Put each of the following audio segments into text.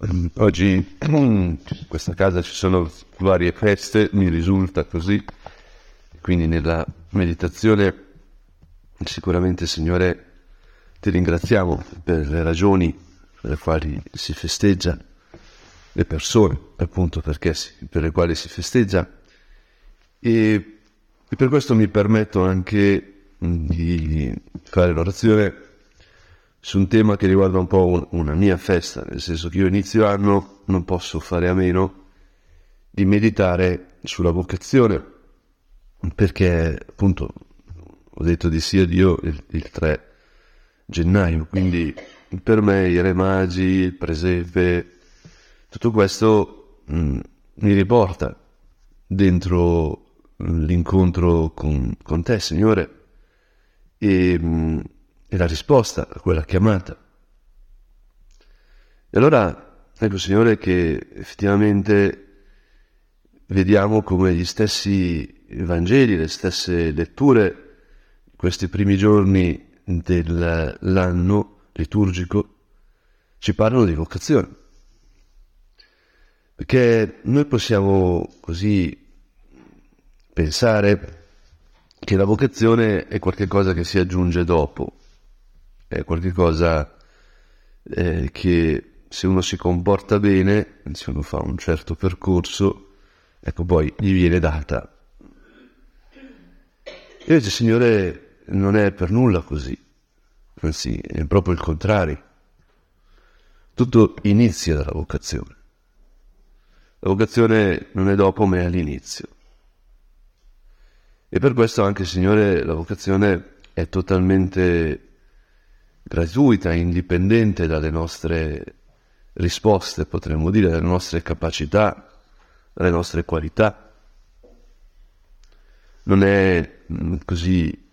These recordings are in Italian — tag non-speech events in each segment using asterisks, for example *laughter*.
Oggi in questa casa ci sono varie feste, mi risulta così, quindi nella meditazione sicuramente Signore ti ringraziamo per le ragioni per le quali si festeggia, le persone appunto perché per le quali si festeggia. E, e per questo mi permetto anche di fare l'orazione su un tema che riguarda un po' una mia festa, nel senso che io inizio anno non posso fare a meno di meditare sulla vocazione, perché appunto ho detto di sì a Dio il, il 3 gennaio, quindi per me i re magi, il presepe, tutto questo mh, mm, mi riporta dentro l'incontro con, con te, Signore, e... Mh, mm, è la risposta a quella chiamata. E allora, ecco Signore, che effettivamente vediamo come gli stessi Vangeli, le stesse letture, questi primi giorni dell'anno liturgico, ci parlano di vocazione. Perché noi possiamo così pensare che la vocazione è qualcosa che si aggiunge dopo, è qualcosa eh, che se uno si comporta bene, se uno fa un certo percorso, ecco poi gli viene data. Invece, Signore, non è per nulla così, anzi è proprio il contrario. Tutto inizia dalla vocazione. La vocazione non è dopo, ma è all'inizio. E per questo anche, Signore, la vocazione è totalmente gratuita, indipendente dalle nostre risposte, potremmo dire, dalle nostre capacità, dalle nostre qualità. Non è mm, così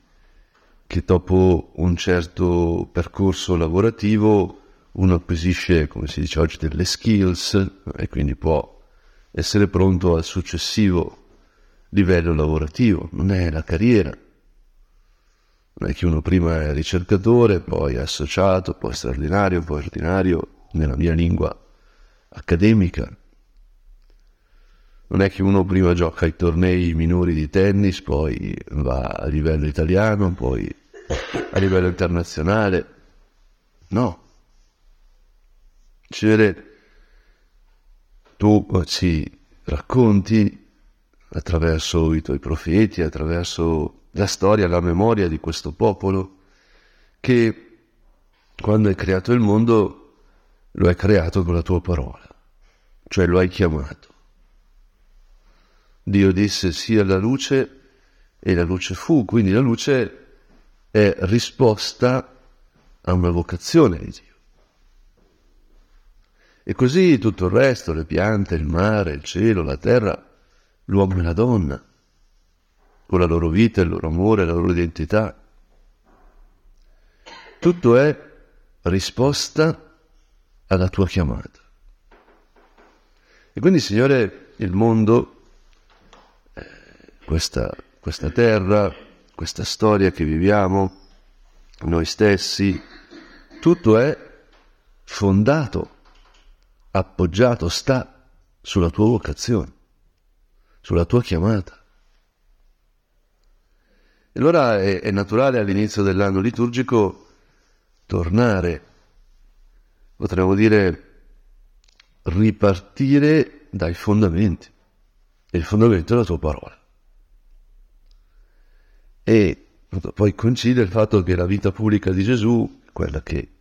che dopo un certo percorso lavorativo uno acquisisce, come si dice oggi, delle skills e quindi può essere pronto al successivo livello lavorativo. Non è la carriera, che uno prima è ricercatore, poi è associato, poi straordinario, poi ordinario, nella mia lingua accademica. Non è che uno prima gioca ai tornei minori di tennis, poi va a livello italiano, poi a livello internazionale. No. Cere, tu ci racconti attraverso i tuoi profeti, attraverso la storia, la memoria di questo popolo che quando hai creato il mondo lo hai creato con la tua parola, cioè lo hai chiamato. Dio disse sia la luce e la luce fu, quindi la luce è risposta a una vocazione di Dio. E così tutto il resto, le piante, il mare, il cielo, la terra, l'uomo e la donna, con la loro vita, il loro amore, la loro identità. Tutto è risposta alla tua chiamata. E quindi, Signore, il mondo, eh, questa, questa terra, questa storia che viviamo, noi stessi, tutto è fondato, appoggiato, sta sulla tua vocazione, sulla tua chiamata. E allora è, è naturale all'inizio dell'anno liturgico tornare, potremmo dire ripartire dai fondamenti. E il fondamento è la tua parola. E poi coincide il fatto che la vita pubblica di Gesù, quella che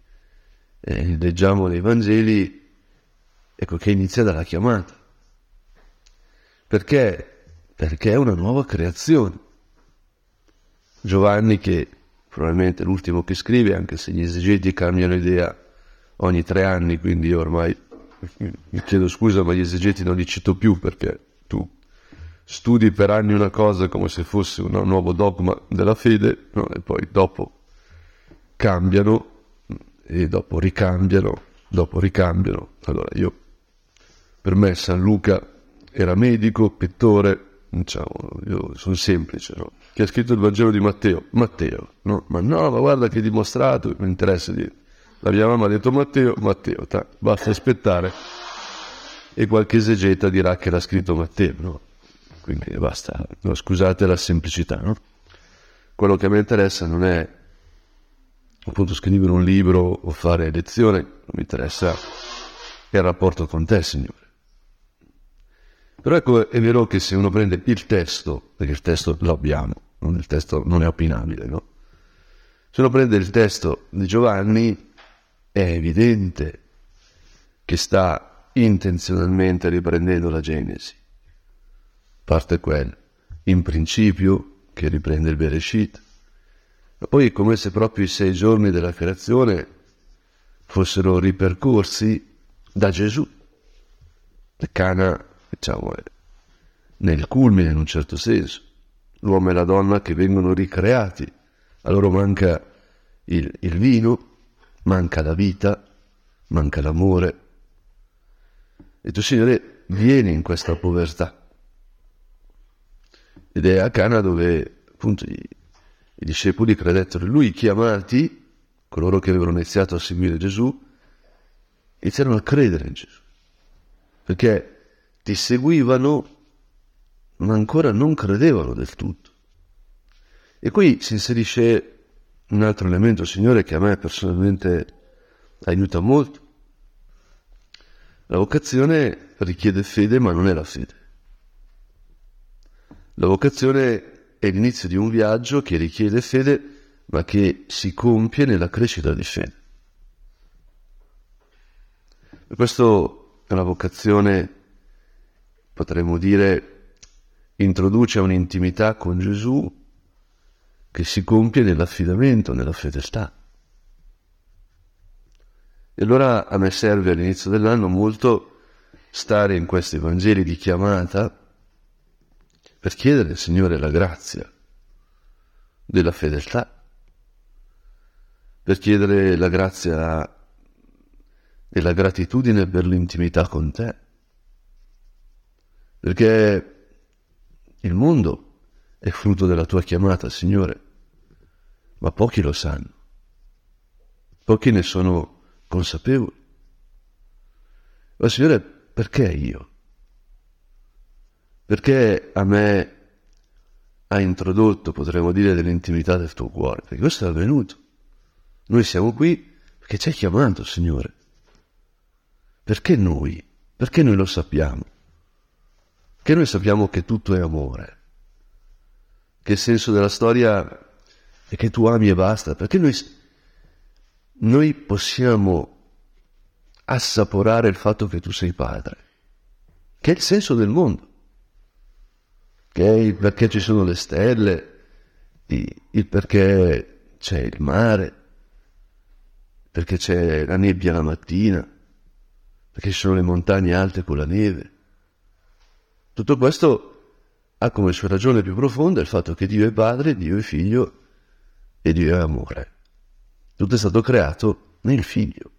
eh, leggiamo nei Vangeli, ecco che inizia dalla chiamata. Perché? Perché è una nuova creazione. Giovanni, che probabilmente è l'ultimo che scrive, anche se gli esegeti cambiano idea ogni tre anni, quindi io ormai mi chiedo scusa, ma gli esegeti non li cito più perché tu studi per anni una cosa come se fosse un nuovo dogma della fede, no? e poi dopo cambiano e dopo ricambiano, dopo ricambiano. Allora io, per me San Luca era medico, pittore, diciamo, io sono semplice, no? Che ha scritto il Vangelo di Matteo? Matteo, no? Ma no, ma guarda che dimostrato, mi interessa di... La mia mamma ha detto Matteo, Matteo, ta, basta aspettare. E qualche esegeta dirà che l'ha scritto Matteo, no? Quindi basta, no, scusate la semplicità, no? Quello che mi interessa non è appunto scrivere un libro o fare lezione, mi interessa il rapporto con te, Signore. Però ecco, è vero che se uno prende il testo, perché il testo lo abbiamo, non il testo non è opinabile, no? Se uno prende il testo di Giovanni, è evidente che sta intenzionalmente riprendendo la Genesi. Parte quella, in principio, che riprende il Bereshit. Ma poi è come se proprio i sei giorni della creazione fossero ripercorsi da Gesù. Cana, diciamo, è nel culmine in un certo senso. L'uomo e la donna che vengono ricreati. A loro manca il, il vino, manca la vita, manca l'amore. E tu, Signore, vieni in questa povertà. Ed è a Cana dove appunto i, i discepoli credettero in lui, chiamati, coloro che avevano iniziato a seguire Gesù, iniziarono a credere in Gesù. Perché ti seguivano, ma ancora non credevano del tutto. E qui si inserisce un altro elemento, Signore, che a me personalmente aiuta molto. La vocazione richiede fede, ma non è la fede. La vocazione è l'inizio di un viaggio che richiede fede, ma che si compie nella crescita di fede. Per questo la vocazione, potremmo dire, introduce un'intimità con Gesù che si compie nell'affidamento, nella fedeltà. E allora a me serve all'inizio dell'anno molto stare in questi Vangeli di chiamata per chiedere al Signore la grazia della fedeltà, per chiedere la grazia e la gratitudine per l'intimità con te, perché il mondo è frutto della tua chiamata, Signore, ma pochi lo sanno, pochi ne sono consapevoli. Ma Signore, perché io? Perché a me ha introdotto, potremmo dire, dell'intimità del tuo cuore? Perché questo è avvenuto. Noi siamo qui perché ci hai chiamato, Signore. Perché noi? Perché noi lo sappiamo? Perché noi sappiamo che tutto è amore. Che il senso della storia e che tu ami e basta, perché noi, noi possiamo assaporare il fatto che tu sei padre, che è il senso del mondo, che è il perché ci sono le stelle, il perché c'è il mare, perché c'è la nebbia la mattina, perché ci sono le montagne alte con la neve. Tutto questo ha come sua ragione più profonda il fatto che Dio è padre, Dio è figlio e Dio è amore. Tutto è stato creato nel figlio.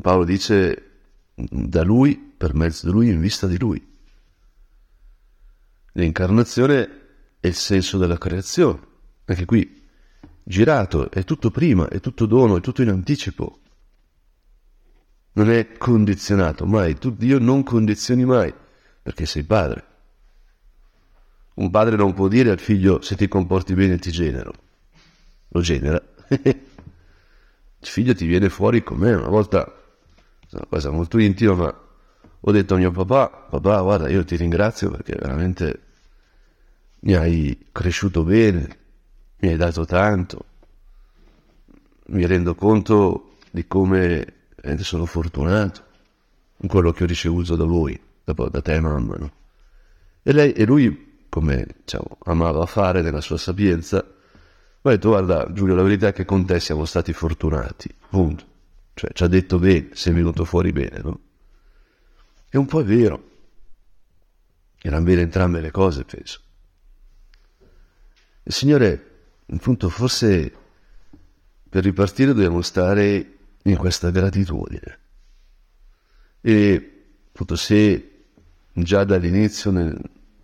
Paolo dice da lui, per mezzo di lui, in vista di lui. L'incarnazione è il senso della creazione. Anche qui, girato, è tutto prima, è tutto dono, è tutto in anticipo. Non è condizionato mai. Tu, Dio non condizioni mai, perché sei padre. Un padre non può dire al figlio se ti comporti bene ti genero. Lo genera. *laughs* Il figlio ti viene fuori con me. Una volta, una cosa molto intima, ma ho detto a mio papà, papà guarda io ti ringrazio perché veramente mi hai cresciuto bene, mi hai dato tanto, mi rendo conto di come sono fortunato in quello che ho ricevuto da voi, da, da te mamma. No? E, lei, e lui come diciamo, amava fare nella sua sapienza, mi ha detto guarda Giulio la verità è che con te siamo stati fortunati, punto. Cioè ci ha detto bene, sei venuto fuori bene, no? E un po' è vero. Erano bene entrambe le cose, penso. Il Signore, appunto, forse per ripartire dobbiamo stare in questa gratitudine. E appunto se già dall'inizio nel,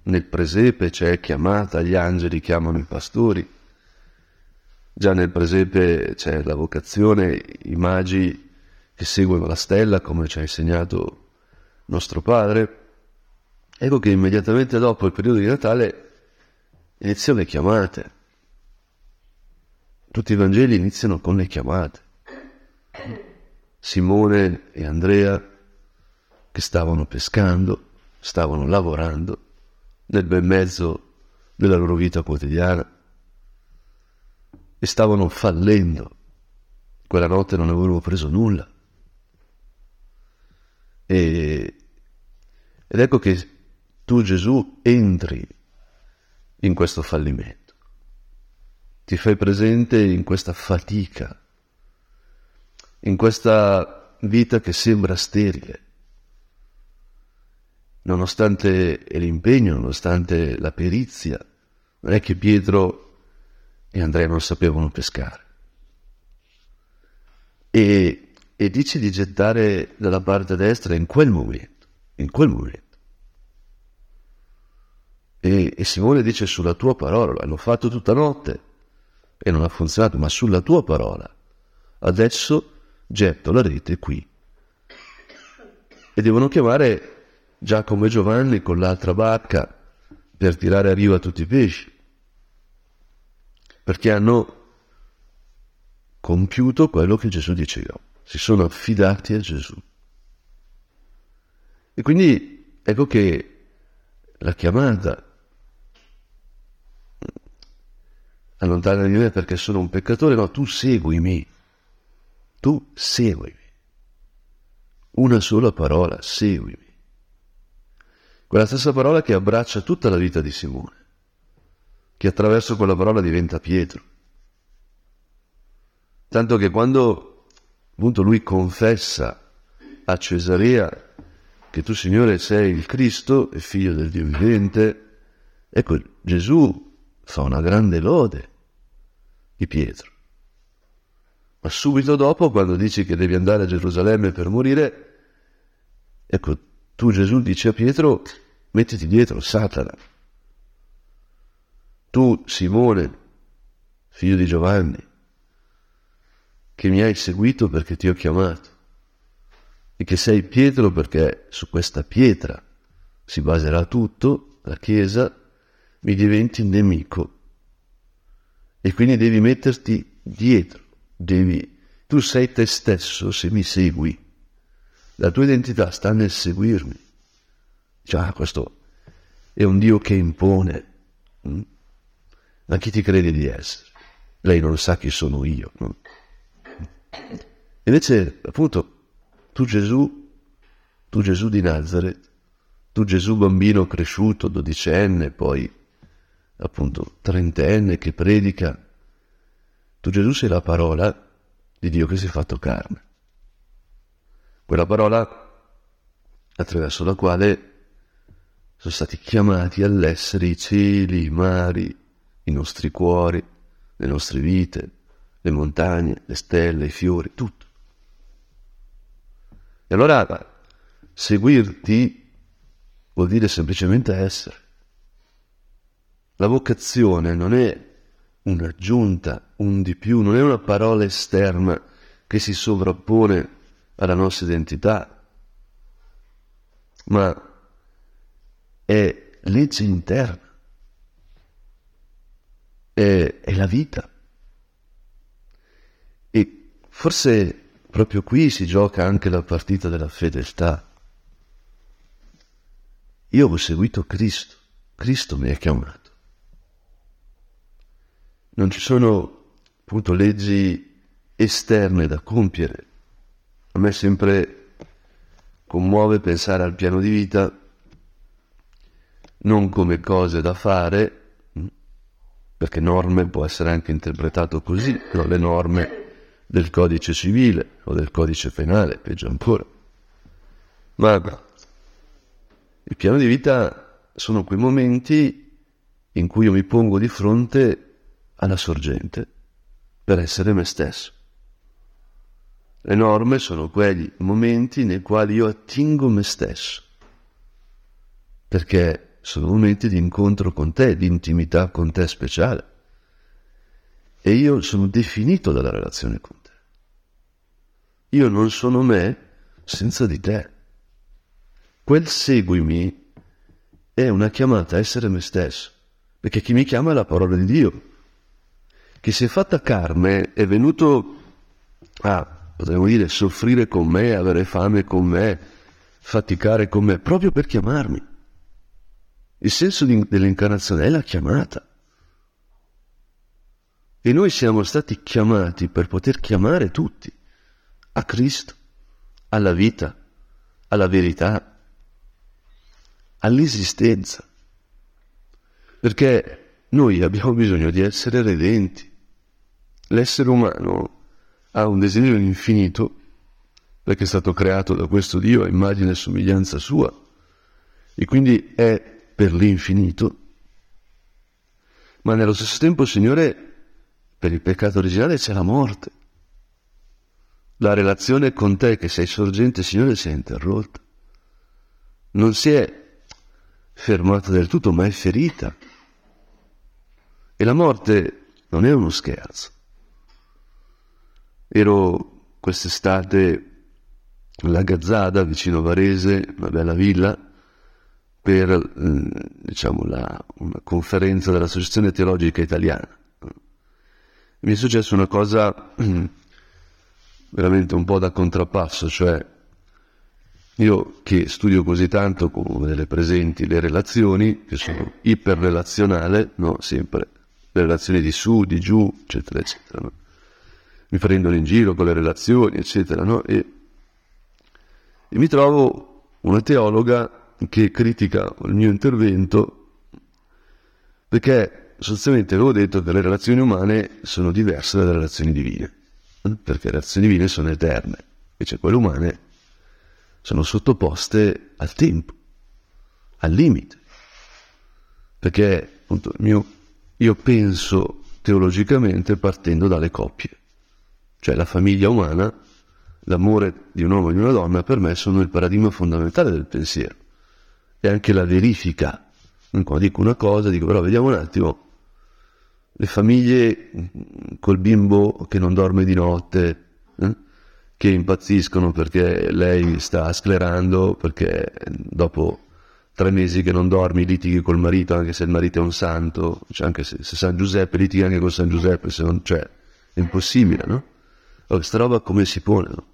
nel presepe c'è chiamata, gli angeli chiamano i pastori. già nel presepe c'è la vocazione, i magi che seguono la stella come ci ha insegnato nostro padre. Ecco che immediatamente dopo il periodo di Natale iniziano le chiamate. Tutti i Vangeli iniziano con le chiamate. Simone e Andrea che stavano pescando, stavano lavorando nel bel mezzo della loro vita quotidiana e stavano fallendo. Quella notte non avevano preso nulla. E, ed ecco che tu Gesù entri in questo fallimento, ti fai presente in questa fatica, in questa vita che sembra sterile, nonostante l'impegno, nonostante la perizia, non è che Pietro e Andrea non sapevano pescare. E, e dici di gettare dalla parte destra in quel momento, in quel momento. E, e Simone dice sulla tua parola, l'hanno fatto tutta notte e non ha funzionato, ma sulla tua parola. Adesso getto la rete qui. E devono chiamare Giacomo e Giovanni con l'altra barca per tirare a riva tutti i pesci perché hanno compiuto quello che Gesù diceva, si sono affidati a Gesù. E quindi ecco che la chiamata allontana di me perché sono un peccatore, no, tu seguimi, tu seguimi. Una sola parola, seguimi. Quella stessa parola che abbraccia tutta la vita di Simone che attraverso quella parola diventa Pietro. Tanto che quando appunto lui confessa a Cesarea che tu Signore sei il Cristo e figlio del Dio vivente, ecco Gesù fa una grande lode di Pietro. Ma subito dopo, quando dici che devi andare a Gerusalemme per morire, ecco, tu Gesù dici a Pietro, mettiti dietro Satana. Tu, Simone, figlio di Giovanni, che mi hai seguito perché ti ho chiamato e che sei Pietro perché su questa pietra si baserà tutto, la Chiesa, mi diventi nemico. E quindi devi metterti dietro, devi, tu sei te stesso se mi segui. La tua identità sta nel seguirmi. Già, questo è un Dio che impone. Mm? Ma chi ti credi di essere? Lei non sa chi sono io. No? Invece, appunto, tu Gesù, tu Gesù di Nazareth, tu Gesù bambino cresciuto, dodicenne, poi appunto trentenne che predica, tu Gesù sei la parola di Dio che si è fatto carne. Quella parola attraverso la quale sono stati chiamati all'essere i cieli, i mari, i nostri cuori, le nostre vite, le montagne, le stelle, i fiori, tutto. E allora seguirti vuol dire semplicemente essere. La vocazione non è un'aggiunta, un di più, non è una parola esterna che si sovrappone alla nostra identità, ma è legge interna è, è la vita. E forse proprio qui si gioca anche la partita della fedeltà. Io ho seguito Cristo, Cristo mi ha chiamato. Non ci sono appunto leggi esterne da compiere. A me sempre commuove pensare al piano di vita non come cose da fare, perché norme può essere anche interpretato così, però le norme del codice civile o del codice penale, peggio ancora. Ma il piano di vita sono quei momenti in cui io mi pongo di fronte alla sorgente per essere me stesso. Le norme sono quegli momenti nei quali io attingo me stesso, perché sono momenti di incontro con te, di intimità con te speciale. e io sono definito dalla relazione con te. Io non sono me senza di te. Quel seguimi è una chiamata a essere me stesso, perché chi mi chiama è la parola di Dio, che si è fatta carne, è venuto a, potremmo dire, soffrire con me, avere fame con me, faticare con me, proprio per chiamarmi. Il senso di, dell'incarnazione è la chiamata. E noi siamo stati chiamati per poter chiamare tutti a Cristo, alla vita, alla verità, all'esistenza. Perché noi abbiamo bisogno di essere redenti. L'essere umano ha un desiderio infinito, perché è stato creato da questo Dio a immagine e somiglianza sua, e quindi è per l'infinito. Ma nello stesso tempo, Signore, per il peccato originale c'è la morte. La relazione con te che sei sorgente, Signore, si è interrotta. Non si è fermata del tutto, ma è ferita. E la morte non è uno scherzo. Ero quest'estate alla Gazzada, vicino a Varese, una bella villa, per eh, diciamo, la, una conferenza dell'Associazione Teologica Italiana. Mi è successa una cosa veramente un po' da contrappasso, cioè io che studio così tanto come delle presenti le relazioni, che sono iperrelazionale, no? sempre le relazioni di su, di giù, eccetera, eccetera. No? Mi prendono in giro con le relazioni, eccetera, no? e, e mi trovo una teologa che critica il mio intervento perché sostanzialmente avevo detto che le relazioni umane sono diverse dalle relazioni divine, perché le relazioni divine sono eterne, invece quelle umane sono sottoposte al tempo, al limite. Perché appunto, mio, io penso teologicamente partendo dalle coppie, cioè la famiglia umana, l'amore di un uomo e di una donna per me sono il paradigma fondamentale del pensiero e anche la verifica. Quando dico una cosa dico però vediamo un attimo, le famiglie col bimbo che non dorme di notte, eh? che impazziscono perché lei sta sclerando, perché dopo tre mesi che non dormi litighi col marito anche se il marito è un santo, cioè anche se, se San Giuseppe litighi anche con San Giuseppe, se non, cioè è impossibile, no? Questa roba come si pone, no?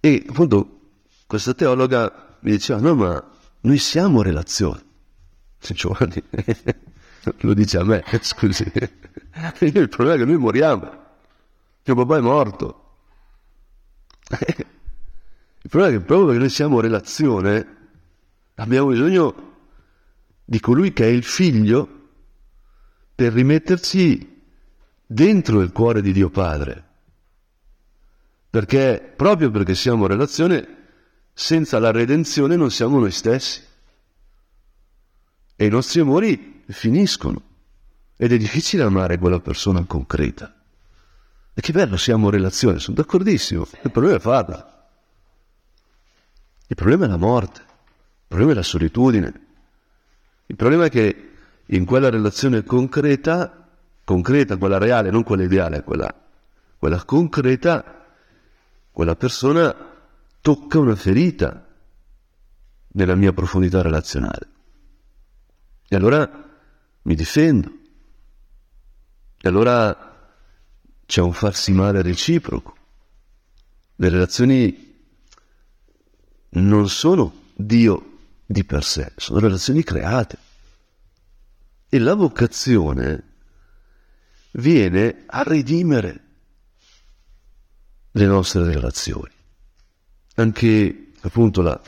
E appunto questa teologa mi diceva, no ma noi siamo relazione. *laughs* Giovanni, *laughs* lo dice a me, *laughs* scusi. Il problema è che noi moriamo. Mio papà è morto. Il problema è che proprio perché noi siamo relazione, abbiamo bisogno di colui che è il figlio per rimetterci dentro il cuore di Dio Padre. Perché proprio perché siamo relazione, senza la redenzione non siamo noi stessi. E i nostri amori finiscono. Ed è difficile amare quella persona concreta. E che bello siamo relazione, sono d'accordissimo. Il problema è farla. Il problema è la morte, il problema è la solitudine. Il problema è che in quella relazione concreta, concreta, quella reale, non quella ideale, quella, quella concreta, quella persona tocca una ferita nella mia profondità relazionale. E allora mi difendo. E allora c'è un farsi male reciproco. Le relazioni non sono Dio di per sé, sono relazioni create. E la vocazione viene a redimere le nostre relazioni. Anche appunto la,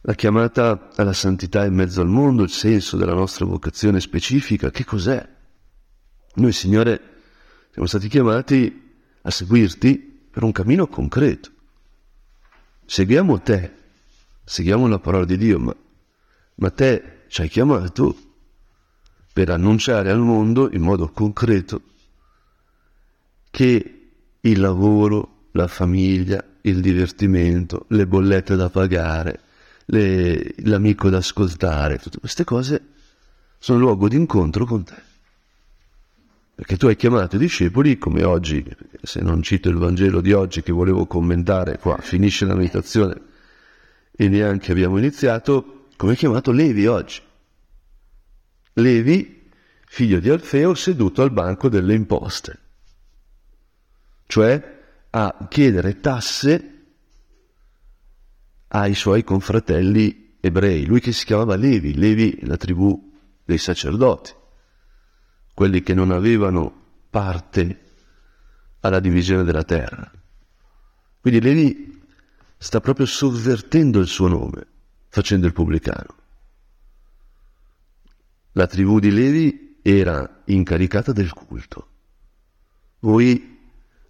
la chiamata alla santità in mezzo al mondo, il senso della nostra vocazione specifica, che cos'è? Noi, Signore, siamo stati chiamati a seguirti per un cammino concreto. Seguiamo te, seguiamo la parola di Dio, ma, ma te ci hai chiamato per annunciare al mondo in modo concreto che il lavoro, la famiglia, il divertimento, le bollette da pagare, le, l'amico da ascoltare, tutte queste cose sono luogo di incontro con te. Perché tu hai chiamato i discepoli, come oggi, se non cito il Vangelo di oggi che volevo commentare, qua finisce la meditazione e neanche abbiamo iniziato, come hai chiamato Levi oggi. Levi, figlio di Alfeo, seduto al banco delle imposte, cioè a chiedere tasse ai suoi confratelli ebrei, lui che si chiamava Levi, Levi la tribù dei sacerdoti quelli che non avevano parte alla divisione della terra. Quindi Levi sta proprio sovvertendo il suo nome, facendo il pubblicano. La tribù di Levi era incaricata del culto. Voi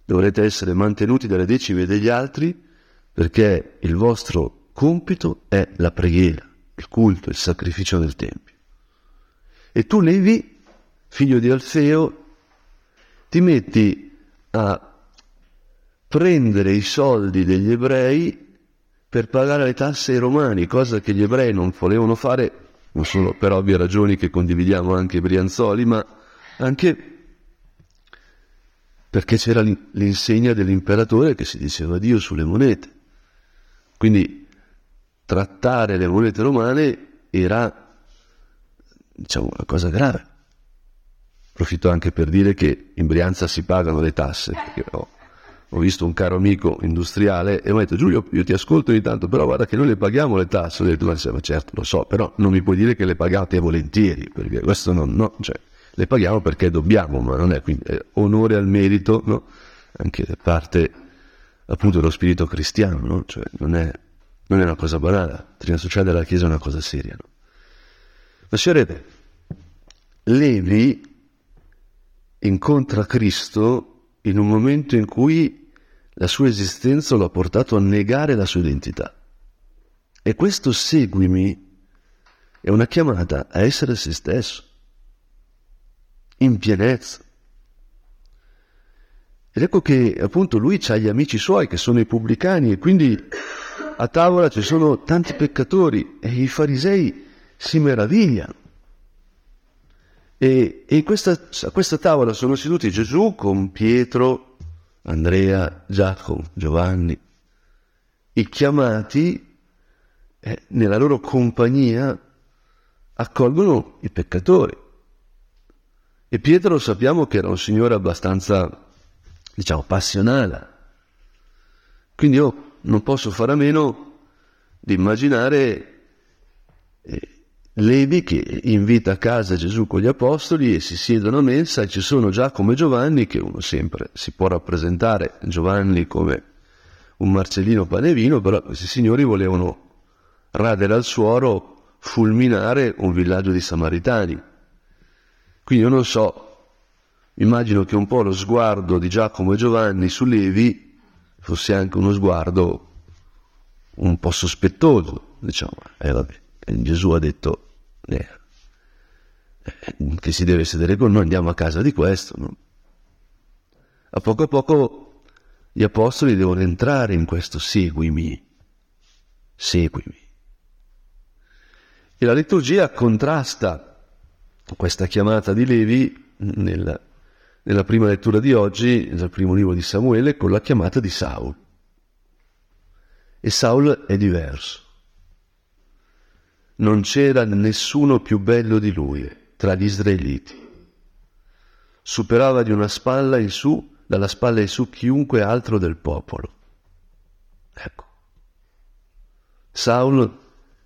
dovrete essere mantenuti dalle decime degli altri perché il vostro compito è la preghiera, il culto, il sacrificio del Tempio. E tu, Levi, figlio di Alfeo, ti metti a prendere i soldi degli ebrei per pagare le tasse ai romani, cosa che gli ebrei non volevano fare, non solo per ovvie ragioni che condividiamo anche Brianzoli, ma anche perché c'era l'insegna dell'imperatore che si diceva Dio sulle monete. Quindi trattare le monete romane era, diciamo, una cosa grave. Approfitto anche per dire che in Brianza si pagano le tasse. Ho, ho, visto un caro amico industriale e mi ha detto Giulio, io ti ascolto ogni tanto, però guarda che noi le paghiamo le tasse. Ho detto, ma certo, lo so, però non mi puoi dire che le pagate volentieri, perché questo non, no, cioè, le paghiamo perché dobbiamo, ma non è quindi è onore al merito, no? anche da parte appunto dello spirito cristiano, no? cioè, non, è, non, è, una cosa banale, la trina sociale della Chiesa è una cosa seria. No? Signore, Levi incontra Cristo in un momento in cui la sua esistenza lo ha portato a negare la sua identità. E questo seguimi è una chiamata a essere se stesso, in pienezza. Ed ecco che appunto lui ha gli amici suoi che sono i pubblicani e quindi a tavola ci sono tanti peccatori e i farisei si meravigliano. E, e questa, a questa tavola sono seduti Gesù con Pietro, Andrea, Giacomo, Giovanni, i chiamati eh, nella loro compagnia accolgono i peccatori. E Pietro sappiamo che era un signore abbastanza, diciamo, passionale. Quindi io non posso fare a meno di immaginare eh, Levi che invita a casa Gesù con gli apostoli e si siedono a mensa e ci sono Giacomo e Giovanni che uno sempre si può rappresentare Giovanni come un Marcellino pane e vino, però questi signori volevano radere al suoro, fulminare un villaggio di Samaritani. Quindi io non so, immagino che un po' lo sguardo di Giacomo e Giovanni su Levi fosse anche uno sguardo un po' sospettoso, diciamo, eh vabbè. Gesù ha detto che si deve sedere con noi, andiamo a casa di questo. No? A poco a poco gli apostoli devono entrare in questo seguimi, seguimi. E la liturgia contrasta questa chiamata di Levi nella, nella prima lettura di oggi, nel primo libro di Samuele, con la chiamata di Saul. E Saul è diverso non c'era nessuno più bello di lui tra gli israeliti. Superava di una spalla in su, dalla spalla in su chiunque altro del popolo. Ecco. Saul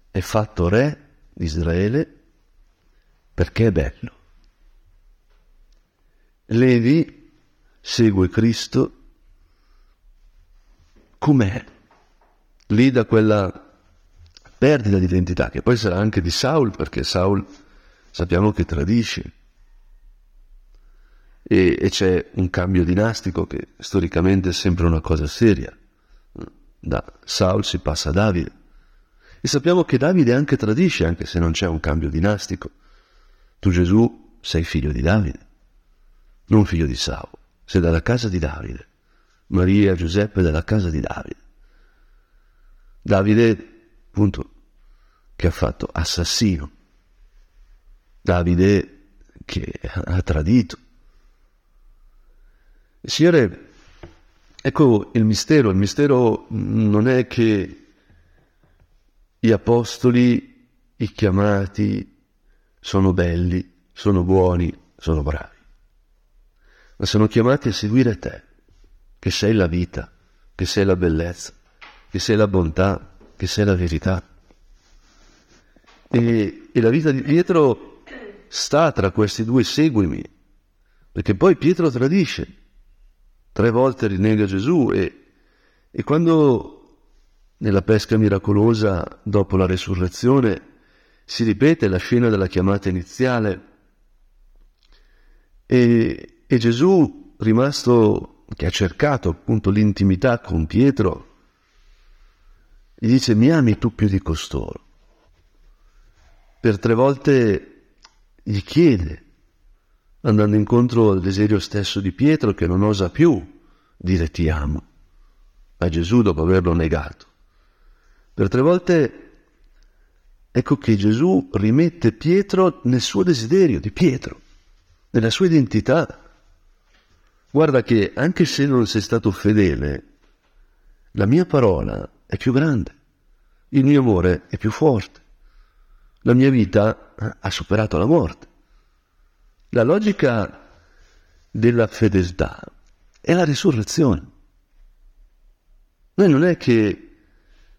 è fatto re di Israele perché è bello. Levi segue Cristo com'è, lì da quella perdita di identità, che poi sarà anche di Saul, perché Saul sappiamo che tradisce. E, e c'è un cambio dinastico che storicamente è sempre una cosa seria. Da Saul si passa a Davide. E sappiamo che Davide anche tradisce, anche se non c'è un cambio dinastico. Tu Gesù sei figlio di Davide, non figlio di Saul, sei dalla casa di Davide. Maria e Giuseppe dalla casa di Davide. Davide appunto, che ha fatto assassino. Davide che ha tradito, Signore, ecco il mistero, il mistero non è che gli apostoli, i chiamati, sono belli, sono buoni, sono bravi, ma sono chiamati a seguire te, che sei la vita, che sei la bellezza, che sei la bontà, che sei la verità. E, e la vita di Pietro sta tra questi due seguimi, perché poi Pietro tradisce, tre volte rinnega Gesù e, e quando nella pesca miracolosa dopo la resurrezione si ripete la scena della chiamata iniziale e, e Gesù, rimasto che ha cercato appunto l'intimità con Pietro, gli dice mi ami tu più di costoro. Per tre volte gli chiede andando incontro al desiderio stesso di Pietro che non osa più dire ti amo a Gesù dopo averlo negato. Per tre volte ecco che Gesù rimette Pietro nel suo desiderio di Pietro, nella sua identità. Guarda che anche se non sei stato fedele, la mia parola è più grande, il mio amore è più forte, la mia vita ha superato la morte. La logica della fedeltà è la risurrezione. Noi non è che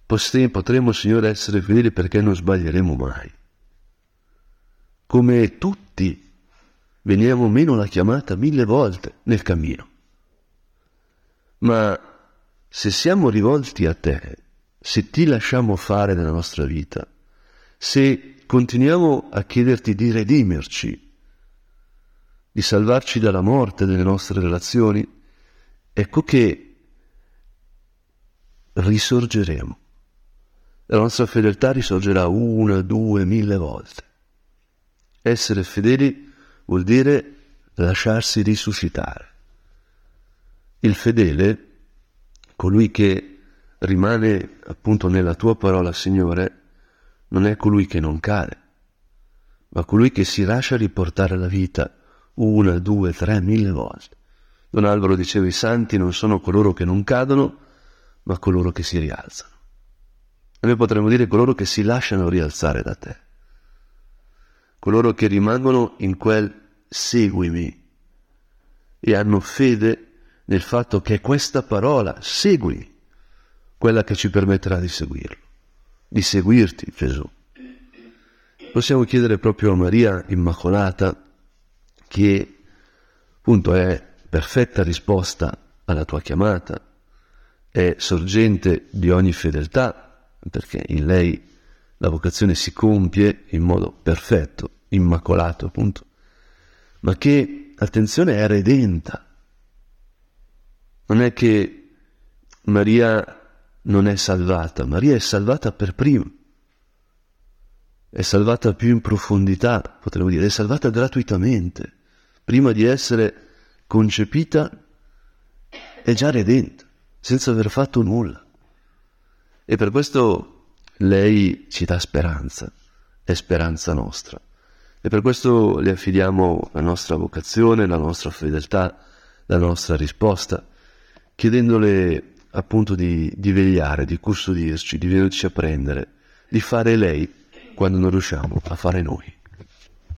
potremo, Signore, essere fedeli perché non sbaglieremo mai. Come tutti veniamo meno la chiamata mille volte nel cammino. Ma se siamo rivolti a te, se ti lasciamo fare nella nostra vita, se continuiamo a chiederti di redimerci, di salvarci dalla morte delle nostre relazioni, ecco che risorgeremo. La nostra fedeltà risorgerà una, due, mille volte. Essere fedeli vuol dire lasciarsi risuscitare. Il fedele, colui che rimane appunto nella tua parola, Signore, non è colui che non cade, ma colui che si lascia riportare alla vita una, due, tre, mille volte. Don Alvaro diceva i santi non sono coloro che non cadono, ma coloro che si rialzano. E noi potremmo dire coloro che si lasciano rialzare da te, coloro che rimangono in quel seguimi e hanno fede nel fatto che questa parola, segui, quella che ci permetterà di seguirlo, di seguirti Gesù. Possiamo chiedere proprio a Maria Immacolata che appunto è perfetta risposta alla tua chiamata, è sorgente di ogni fedeltà, perché in lei la vocazione si compie in modo perfetto, immacolato appunto, ma che, attenzione, è redenta. Non è che Maria non è salvata, Maria è salvata per prima è salvata più in profondità, potremmo dire, è salvata gratuitamente prima di essere concepita, è già redenta, senza aver fatto nulla. E per questo lei ci dà speranza, è speranza nostra. E per questo le affidiamo la nostra vocazione, la nostra fedeltà, la nostra risposta, chiedendole appunto di, di vegliare, di custodirci, di venirci a prendere, di fare lei quando non riusciamo a fare noi.